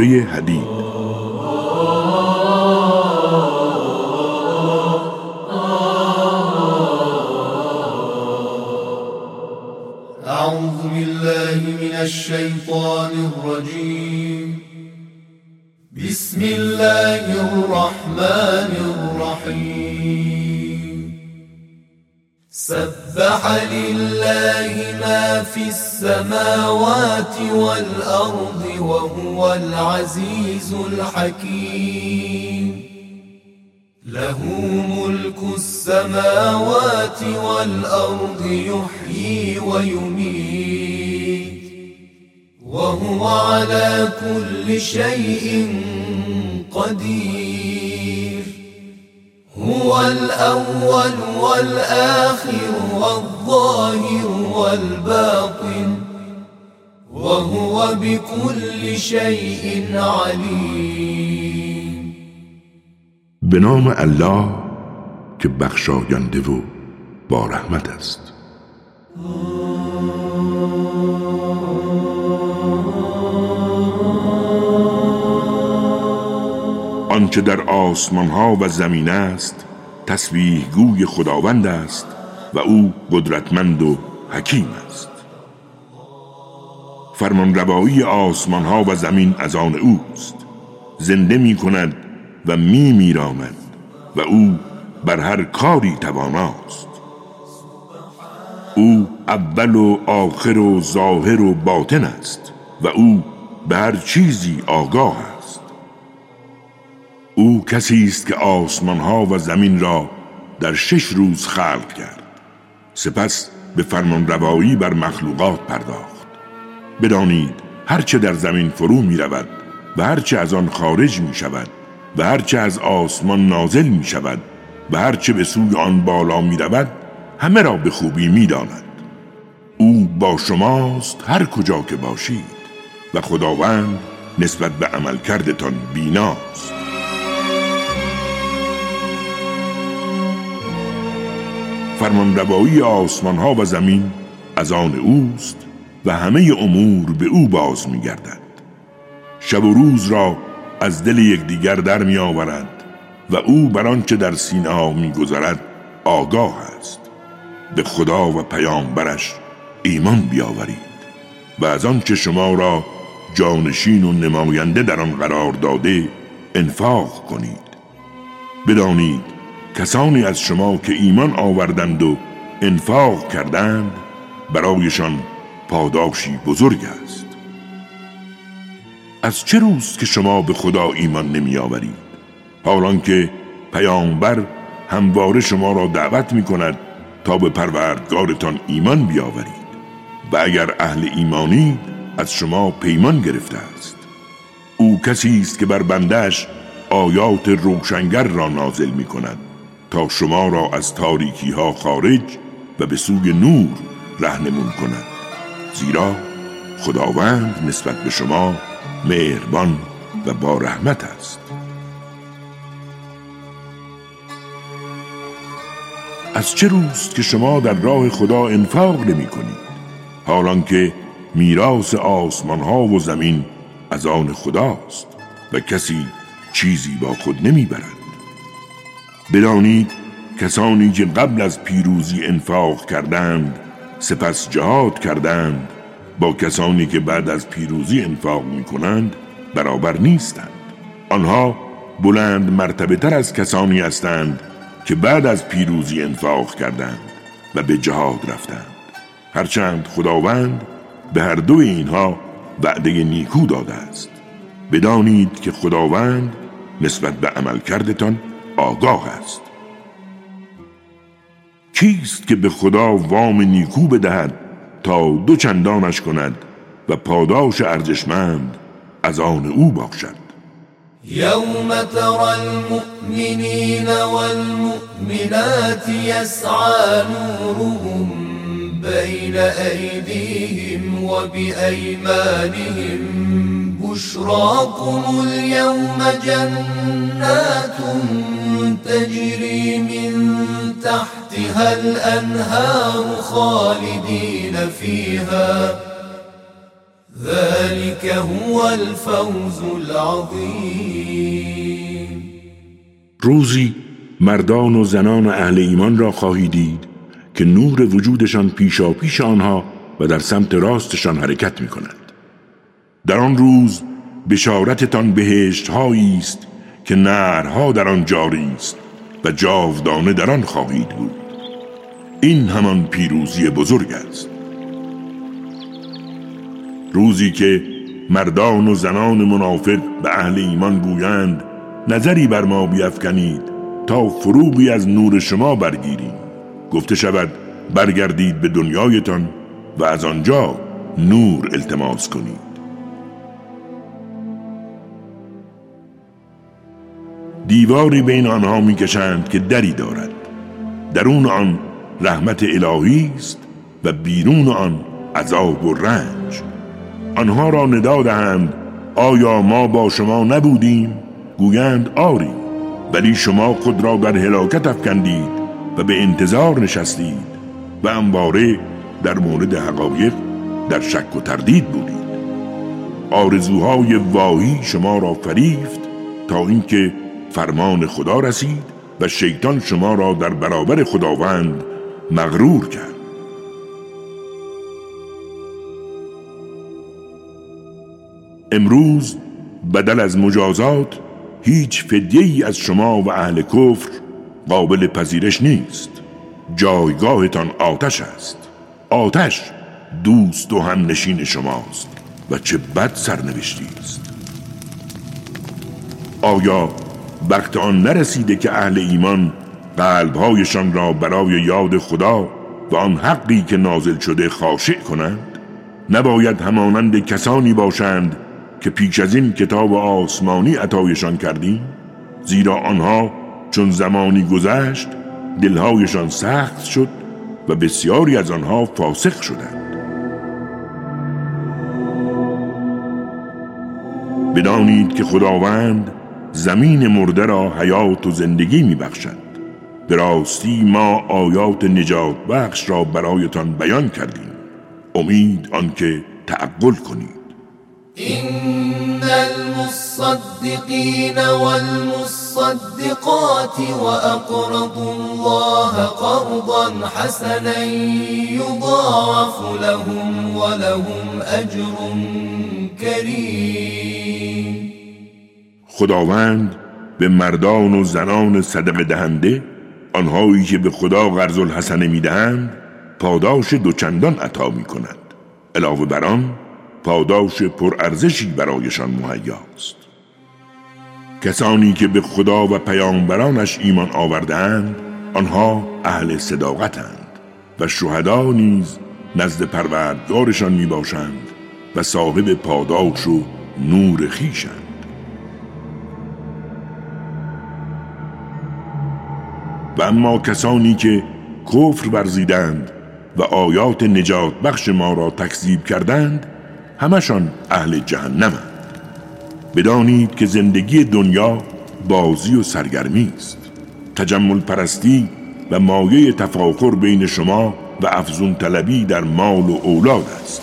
سوره حدید أعوذ بالله من الشيطان الرجيم. بسم الله الرحمن الرحيم. سبح لله ما في السماوات والأرض وهو العزيز الحكيم. له ملك السماوات والأرض يحيي ويميت. وهو على كل شيء قدير. هو الأول والآخر والظاهر والباطن وهو بكل شيء عليم. به الله که بخشاینده و با رحمت است. آنچه در آسمان ها و زمین است تسبیح گوی خداوند است و او قدرتمند و حکیم است. فرمان روایی آسمان ها و زمین از آن اوست. زنده می کند و می و او بر هر کاری تواناست. او اول و آخر و ظاهر و باطن است و او به هر چیزی آگاه است. او کسی است که آسمان ها و زمین را در شش روز خلق کرد. سپس به فرمان روایی بر مخلوقات پرداخت. بدانید هرچه در زمین فرو می رود و هرچه از آن خارج می شود و هرچه از آسمان نازل می شود و هرچه به سوی آن بالا می رود همه را به خوبی می داند. او با شماست هر کجا که باشید و خداوند نسبت به عمل کردتان بیناست. فرمان روایی آسمان ها و زمین از آن اوست و همه امور به او باز می گردد. شب و روز را از دل یکدیگر در می و او بر آنچه در سینه ها می گذرد آگاه است به خدا و پیامبرش ایمان بیاورید و از آنچه شما را جانشین و نماینده در آن قرار داده انفاق کنید بدانید کسانی از شما که ایمان آوردند و انفاق کردند برایشان پاداشی بزرگ است. از چه روز که شما به خدا ایمان نمی آورید حالان که پیامبر همواره شما را دعوت می کند تا به پروردگارتان ایمان بیاورید و اگر اهل ایمانی از شما پیمان گرفته است. او کسی است که بر بندش آیات روشنگر را نازل می کند تا شما را از تاریکی ها خارج و به سوی نور رهنمون کند زیرا خداوند نسبت به شما مهربان و با رحمت است. از چه روست که شما در راه خدا انفاق نمی کنید؟ حالان که میراث آسمان ها و زمین از آن خداست و کسی چیزی با خود نمی برد. بدانید کسانی که قبل از پیروزی انفاق کردند سپس جهاد کردند. با کسانی که بعد از پیروزی انفاق می کنند برابر نیستند. آنها بلند مرتبه تر از کسانی هستند که بعد از پیروزی انفاق کردند و به جهاد رفتند. هرچند خداوند به هر دو اینها وعده نیکو داده است. بدانید که خداوند نسبت به عمل کردتان آگاه است. کیست که به خدا وام نیکو بدهد تا دو چندانش کند و پاداش ارزشمند از آن او باشد. يوم ترى المؤمنين والمؤمنات يسعى نورهم بين أيديهم وبأيمانهم بشراكم اليوم جنات تجري من تحتها الأنهار خالدين فيها ذلك هو الفوز العظیم روزی مردان و زنان اهل ایمان را خواهی دید که نور وجودشان پیشا پیش آنها و در سمت راستشان حرکت می کند. در آن روز بشارتتان بهشت است که نرها در آن جاری است و جاودانه در آن خواهید بود. این همان پیروزی بزرگ است. روزی که مردان و زنان منافق به اهل ایمان گویند نظری بر ما بیافکنید تا فروغی از نور شما برگیریم. گفته شود برگردید به دنیایتان و از آنجا نور التماس کنید. دیواری بین آنها می‌کشند که دری دارد. درون آن رحمت الهی است و بیرون آن عذاب و رنج. آنها را ندا دهند آیا ما با شما نبودیم؟ گویند آری ولی شما خود را در هلاکت افکندید و به انتظار نشستید و انباره در مورد حقایق در شک و تردید بودید. آرزوهای واهی شما را فریفت تا اینکه فرمان خدا رسید و شیطان شما را در برابر خداوند مغرور کرد. امروز بدل از مجازات هیچ فدیه از شما و اهل کفر قابل پذیرش نیست. جایگاهتان آتش است. آتش دوست و هم نشین شماست و چه بد سرنوشتی است. آیا وقت آن نرسیده که اهل ایمان قلبهایشان را برای یاد خدا و آن حقی که نازل شده خاشع کنند نباید همانند کسانی باشند که پیش از این کتاب آسمانی عطایشان کردیم زیرا آنها چون زمانی گذشت دلهایشان سخت شد و بسیاری از آنها فاسق شدند. بدانید که خداوند زمین مرده را حیات و زندگی می بخشد به راستی ما آیات نجات بخش را برایتان بیان کردیم. امید آنکه تعقل کنید. إن المصدقين والمصدقات وأقرضوا الله قرضا حسنا يضاعف لهم ولهم أجر كريم. خداوند به مردان و زنان صدق دهنده آنهایی که به خدا قرض الحسنه می‌دهند پاداش دوچندان عطا می کند علاوه بر آن پاداش پرارزشی برایشان مهیاست. کسانی که به خدا و پیامبرانش ایمان آوردهاند آنها اهل صداقتند و شهدا نیز نزد پروردگارشان می باشند و صاحب پاداش و نور خیشند و اما کسانی که کفر ورزیدند و آیات نجات بخش ما را تکذیب کردند همشان اهل جهنم بدانید که زندگی دنیا بازی و سرگرمی است. تجمل پرستی و مایه تفاخر بین شما و افزون طلبی در مال و اولاد است.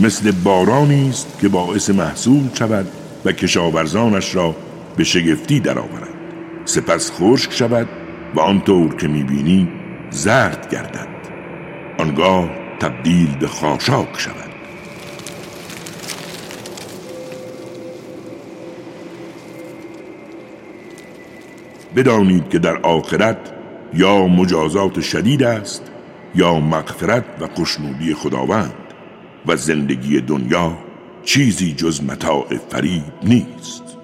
مثل بارانی است که باعث محصول شود و کشاورزانش را به شگفتی درآورد سپس خشک شود و آنطور که می‌بینی زرد گردد. آنگاه تبدیل به خاشاک شود. بدانید که در آخرت یا مجازات شدید است یا مغفرت و خوشنودی خداوند و زندگی دنیا چیزی جز متاع فریب نیست.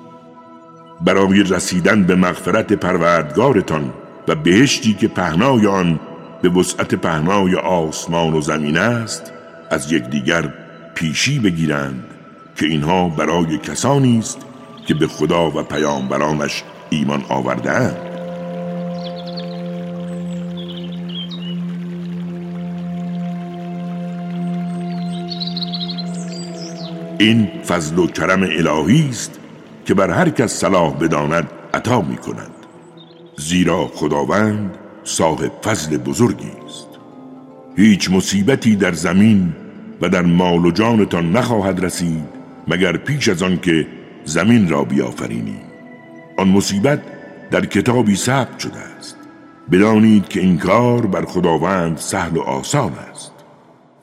برای رسیدن به مغفرت پروردگارتان و بهشتی که پهنای آن به وسعت پهنای آسمان و زمین است از یکدیگر پیشی بگیرند که اینها برای کسانی است که به خدا و پیامبرانش ایمان آوردهاند. این فضل و کرم الهی است که بر هر کس صلاح بداند عطا می کند زیرا خداوند صاحب فضل بزرگی است. هیچ مصیبتی در زمین و در مال و جانتان نخواهد رسید مگر پیش از آن که زمین را بیافرینی. آن مصیبت در کتابی ثبت شده است. بدانید که این کار بر خداوند سهل و آسان است.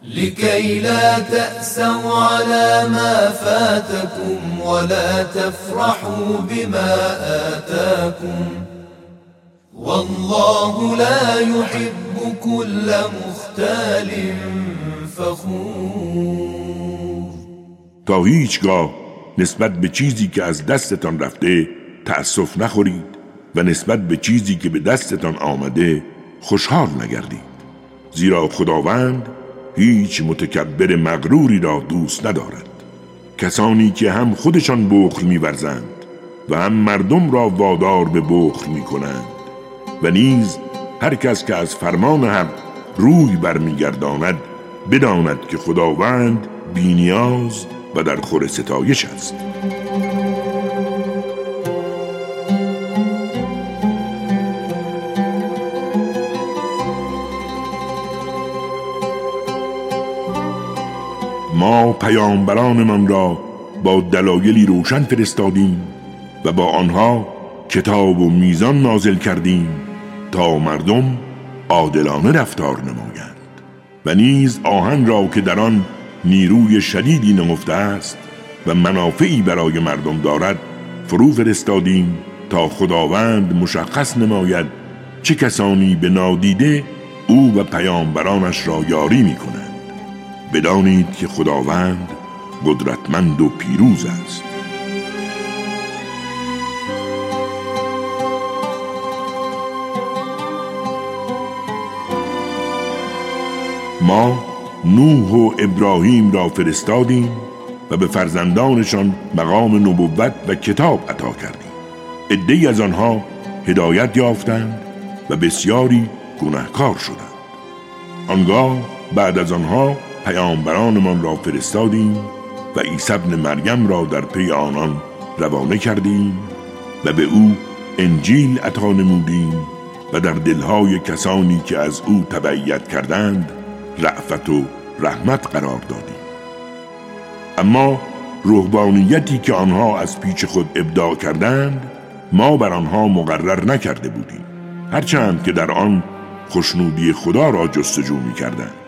لكي لا تأسوا على ما فاتكم ولا تفرحوا بما آتاكم. والله لا يحب كل مختال فخور. تا هیچگاه نسبت به چیزی که از دستتان رفته تأسف نخورید و نسبت به چیزی که به دستتان آمده خوشحال نگردید. زیرا خداوند هیچ متکبر مغروری را دوست ندارد. کسانی که هم خودشان بخل میورزند و هم مردم را وادار به بخل می‌کنند. و نیز هر کس که از فرمان حق روی برمیگرداند بداند که خداوند بینیاز و در خور ستایش است. ما پیامبرانمان را با دلایلی روشن فرستادیم و با آنها کتاب و میزان نازل کردیم تا مردم عادلانه رفتار نمایند و نیز آهن را که در آن نیروی شدیدی نمفته است و منافعی برای مردم دارد فرو فرستادیم تا خداوند مشخص نماید چه کسانی به نادیده او و پیامبرانش را یاری می کنند بدانید که خداوند قدرتمند و پیروز است. ما نوح و ابراهیم را فرستادیم و به فرزندانشان مقام نبوت و کتاب عطا کردیم. عدهای از آنها هدایت یافتند و بسیاری گناهکار شدند. آنگاه بعد از آنها پیامبرانمان را فرستادیم و عیسی ابن مریم را در پی آنان روانه کردیم و به او انجیل عطا نمودیم و در دلهای کسانی که از او تبعیت کردند رعفت و رحمت قرار دادیم. اما روحانیتی که آنها از پیچ خود ابداع کردند ما بر آنها مقرر نکرده بودیم. هرچند که در آن خوشنودی خدا را جستجو می کردند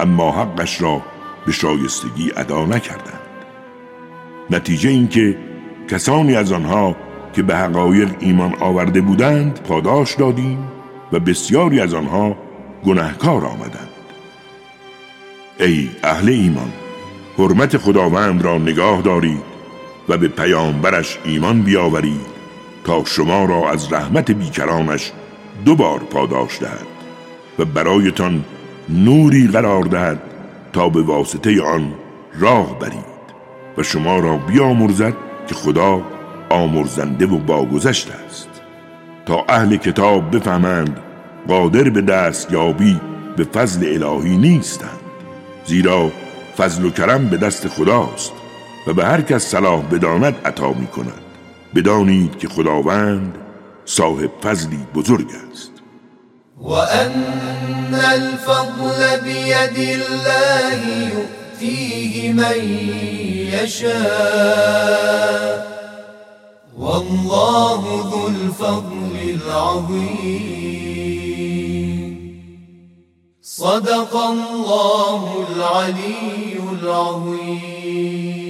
اما حقش را به شایستگی ادا نکردند. نتیجه اینکه کسانی از آنها که به حقایق ایمان آورده بودند پاداش دادیم و بسیاری از آنها گناهکار آمدند. ای اهل ایمان حرمت خداوند را نگاه دارید و به پیامبرش ایمان بیاورید تا شما را از رحمت بیکرانش دوبار پاداش دهد و برایتان نوری قرار دهد تا به واسطه آن راه برید و شما را بیامرزد که خدا آمرزنده و باگذشت است. تا اهل کتاب بفهمند قادر به دست یابی به فضل الهی نیستند زیرا فضل و کرم به دست خداست و به هر کس صلاح بداند عطا می کند بدانید که خداوند صاحب فضلی بزرگ است. وأن الفضل بيد الله يؤتيه من يشاء. والله ذو الفضل العظيم. صدق الله العلي العظيم.